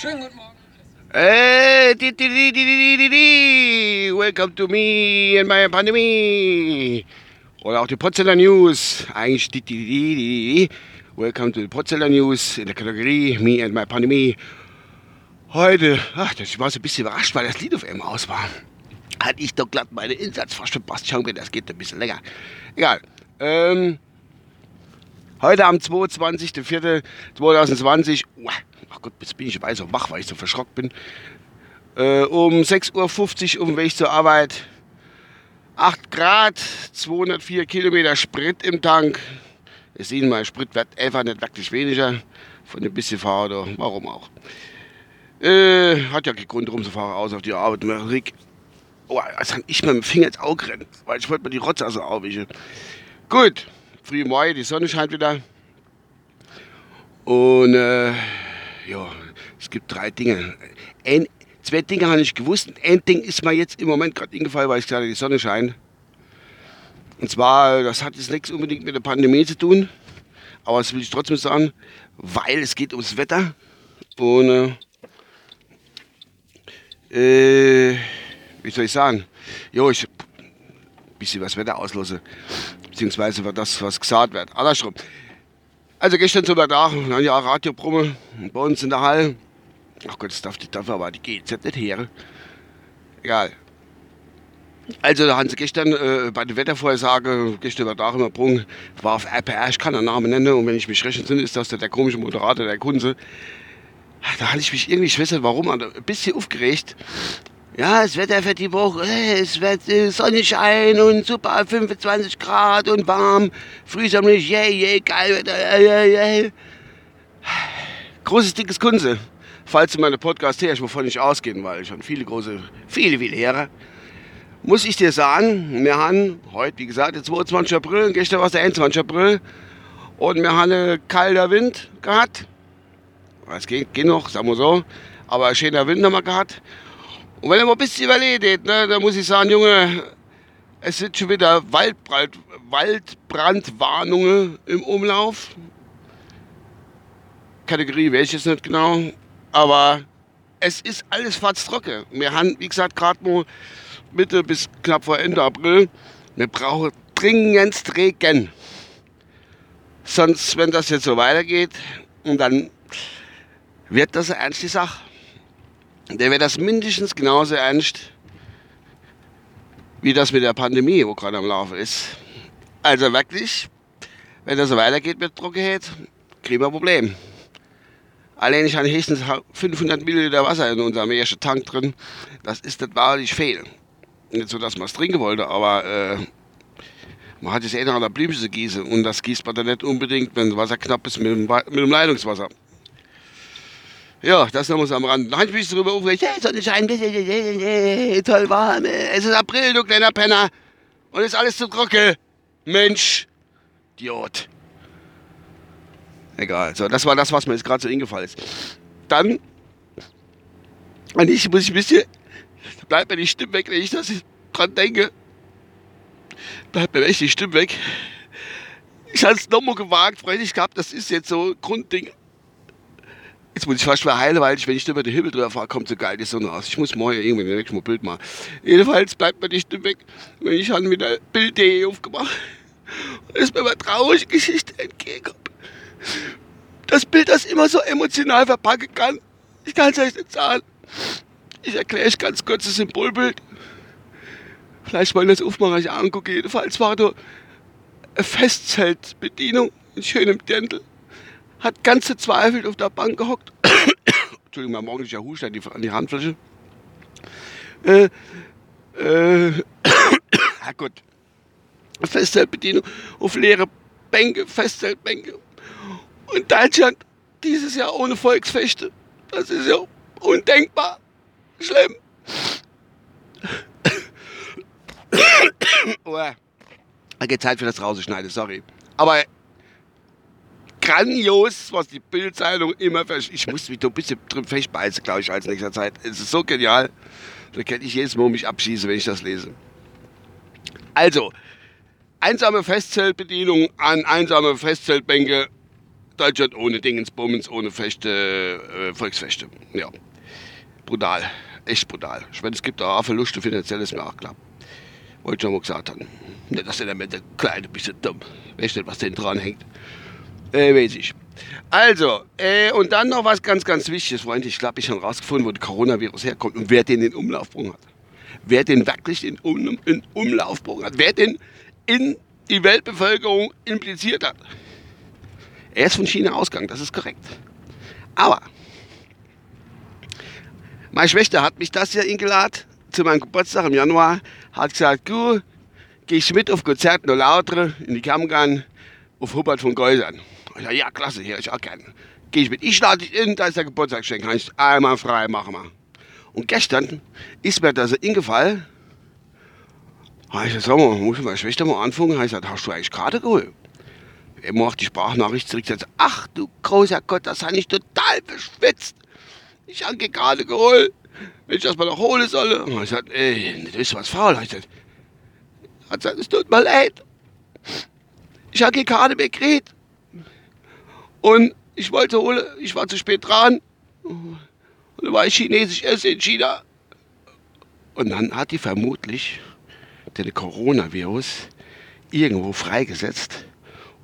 Schönen guten Morgen. Hey, di, di, di, di, di, di, welcome to me and my pandemie. Oder auch die Potzeller News. Eigentlich di, di, di, di, di. Welcome to the Potzeller News in der Kategorie Me and my Pandemie. Heute, ach, ich war so ein bisschen überrascht, weil das Lied auf einmal aus war. Hatte ich doch glatt meine Insatz fast verpasst. Schauen wir, das geht ein bisschen länger. Egal. Ähm, heute am 22.04.2020. Ach Gott, jetzt bin ich weiß auch wach, weil ich so verschrockt bin. Äh, um 6.50 Uhr auf Weg zur Arbeit. 8 Grad, 204 Kilometer Sprit im Tank. Ihr seht mal, Sprit wird einfach nicht wirklich weniger von dem bisschen Fahrer oder warum auch. Äh, hat ja keinen Grund, rumzufahren, aus auf die Arbeit. Rick, oh, als kann ich mit dem Finger ins Auge rennen, weil ich wollte mir die Rotze aus der Auge Gut, früh Mai, die Sonne scheint wieder. Und äh, ja, es gibt drei Dinge. Ein, zwei Dinge habe ich gewusst. Ein Ding ist mir jetzt im Moment gerade eingefallen, weil ich gerade die Sonne scheint. Und zwar, das hat jetzt nichts unbedingt mit der Pandemie zu tun, aber das will ich trotzdem sagen, weil es geht ums Wetter. Und äh, wie soll ich sagen? Jo, ich ein bisschen was Wetter auslose, beziehungsweise das, was gesagt wird. Andersrum. Also gestern zum Tag, ja, Radiobrumme bei uns in der Halle. Ach Gott, das darf, das darf aber die GZ nicht her. Egal. Also da haben sie gestern äh, bei der Wettervorhersage, gestern war Tag immer Brung, war auf RPR, ich kann den Namen nennen und wenn ich mich recht entsinne, ist das der, der komische Moderator, der Kunze. Da hatte ich mich irgendwie, ich weiß nicht warum, ein bisschen aufgeregt. Ja, das Wetter für die Woche, es wird äh, Sonnenschein und super 25 Grad und warm. Frühsommerlich, yay, yay, geil Wetter, yay, yay. Großes, dickes Kunze. Falls du meine Podcast ich wovon nicht ausgehen, weil ich schon viele große, viele, viele Heere. Muss ich dir sagen, wir haben heute, wie gesagt, der 22. April, gestern war es der 21. April, und wir haben einen kalter Wind gehabt. Es geht, geht noch, sagen wir so, aber ein schöner Wind haben wir gehabt. Und wenn er mal ein bisschen überledet, ne, dann muss ich sagen, Junge, es sind schon wieder Waldbrand, Waldbrandwarnungen im Umlauf. Kategorie weiß ich jetzt nicht genau, aber es ist alles fast trocken. Wir haben, wie gesagt, gerade mal Mitte bis knapp vor Ende April. Wir brauchen dringend Regen. Sonst, wenn das jetzt so weitergeht, und dann wird das eine ernste Sache der wird das mindestens genauso ernst wie das mit der Pandemie, wo gerade am Laufen ist. Also wirklich, wenn das so weitergeht mit Trockenheit, kriegen wir ein Problem. Allein ich habe höchstens 500 Milliliter Wasser in unserem ersten Tank drin. Das ist nicht wahrlich viel. Nicht so, dass man es trinken wollte, aber äh, man hat es eh noch an der Blümchen gießen und das gießt man dann nicht unbedingt, wenn das Wasser knapp ist, mit dem, mit dem Leitungswasser. Ja, das noch mal am Rand. Habe ich mich darüber aufgeregt. Hey, Sonnenschein, toll warm. Es ist April, du kleiner Penner. Und ist alles zu trocken. Mensch. Idiot. Egal. So, das war das, was mir jetzt gerade so eingefallen ist. Dann, und ich muss ich ein bisschen, bleibt mir die Stimme weg, wenn ich das dran denke. Bleibt mir echt die Stimme weg. Ich hatte es nochmal gewagt, freilich gehabt, das ist jetzt so Grundding. Jetzt muss ich fast mal heilen, weil ich, wenn ich über den Himmel drüber fahre, kommt so geil die Sonne raus. Ich muss morgen irgendwann nächsten Mal Bild machen. Jedenfalls bleibt mir die Stimme weg, wenn ich dann mit der Bild.de aufgemacht ist mir eine traurige Geschichte entgegengekommen. Das Bild, das immer so emotional verpacken kann, ich kann es euch nicht sagen. Ich erkläre euch ganz kurz das Symbolbild. Vielleicht wollen das aufmachen, ich angucke. Jedenfalls war da eine Festzeltbedienung in schönem Dirndl hat ganz verzweifelt auf der Bank gehockt. Entschuldigung, mein morgendlicher Hust an die, an die Handfläche. Äh, äh, Herrgott. Festzeltbedienung auf leere Bänke, Festzeltbänke. Und Deutschland dieses Jahr ohne Volksfechte. Das ist ja undenkbar. Schlimm. oh, okay, Zeit für das Rausschneiden, sorry. Aber grandios, was die Bildzeitung immer versteht. Ich muss mich da ein bisschen drin festbeißen, glaube ich, als nächster Zeit. Es ist so genial. Da kann ich jedes Mal mich abschießen, wenn ich das lese. Also, einsame Festzeltbedienung an einsame Festzeltbänke Deutschland ohne Dingensbummens, ohne Fechte, äh, Volksfechte. Ja, brutal, echt brutal. Ich meine, es gibt auch Verluste finanziell, ist mir auch klar. Wollte ich schon mal gesagt haben. Dass der mit der Kleine bisschen dumm. Weißt nicht, was denn dran hängt. Äh, weiß ich. Also, äh, und dann noch was ganz, ganz Wichtiges, Freunde. Ich glaube, ich habe rausgefunden, wo der Coronavirus herkommt und wer den in Umlaufbruch hat. Wer den wirklich in, um, in Umlaufbruch hat. Wer den in die Weltbevölkerung impliziert hat. Er ist von China ausgegangen, das ist korrekt. Aber meine Schwester hat mich das ja eingeladen zu meinem Geburtstag im Januar. Hat gesagt, du, gehst mit auf Konzert noch lauter in die Kammgarn auf Hubert von Geusern. Ich sag, ja, klasse, hier, ich auch gerne. Geh ich mit. Ich lade dich in, da ist der Geburtstagsgeschenk. Kann ich einmal frei machen. Wir. Und gestern ist mir das ingefallen. Ich gesagt, sag mal, muss ich meine Schwester mal anfangen? Ich gesagt, hast du eigentlich Karte geholt? Er macht die Sprachnachricht zurück. Sagt, ach du großer Gott, das habe ich total beschwitzt. Ich habe gerade geholt. Wenn ich das mal noch holen soll. Und ich gesagt, ey, du bist was faul. Ich gesagt, hat gesagt, es tut mir leid. Ich habe keine Karte mehr gekriegt. Und ich wollte holen, ich war zu spät dran. Und dann war ich chinesisch essen in China. Und dann hat die vermutlich den Coronavirus irgendwo freigesetzt,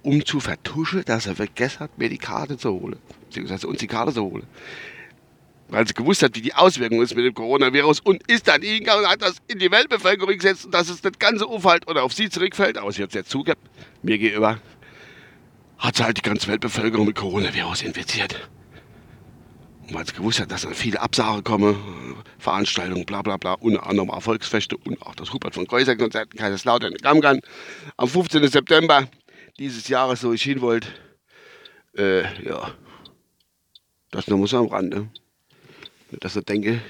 um zu vertuschen, dass er vergessen hat, mir die Karte zu holen. Beziehungsweise uns die Karte zu holen. Weil sie gewusst hat, wie die Auswirkung ist mit dem Coronavirus und ist dann hingegangen und hat das in die Weltbevölkerung gesetzt, dass es das ganze Umfeld oder auf sie zurückfällt. Aber sie hat es jetzt zugegeben, mir gegenüber, hat sie halt die ganze Weltbevölkerung mit Coronavirus infiziert. Und weil sie gewusst hat, dass dann viele Absagen kommen, Veranstaltungen, bla bla bla, unter anderem Erfolgsfeste und auch das Hubert von Kreuzer Konzert in Kaiserslautern in Gamgan am 15. September dieses Jahres, so ich hin wollte. Äh, ja, das nur muss am Rande. Dass ich denke,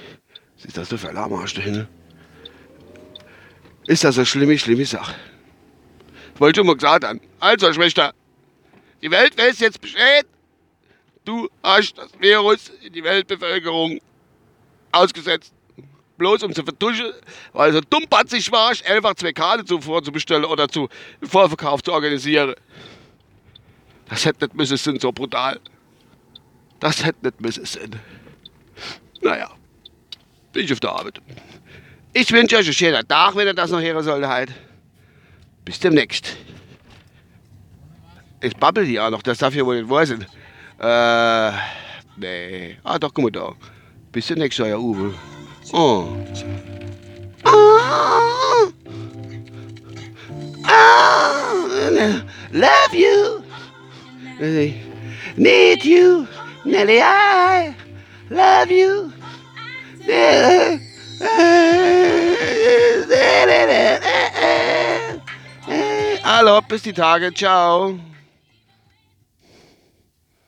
ist das so für Alarmarsch dahin? Ist das eine schlimme, schlimme Sache? Wollte ich mal gesagt haben. Also, Schwester, die Welt weiß jetzt Bescheid. Du hast das Virus in die Weltbevölkerung ausgesetzt. Bloß um zu vertuschen, weil so dummbatzig warst, einfach zwei Karten zuvor zu bestellen oder zu Vorverkauf zu organisieren. Das hätte nicht müssen sein, so brutal. Das hätte nicht müssen sein. Naja, bin ich auf der Arbeit. Ich wünsche euch einen schönen Tag, wenn ihr das noch hören sollt. Bis demnächst. Ich babbel ja noch, das darf ja wohl nicht wahr sein. Äh, nee. Ah, doch, guck mal da. Bis demnächst, euer Uwe. Oh. Ah. Ah. Love you. Need you. Nelly, I love you. Hallo, bis die Tage. Ciao.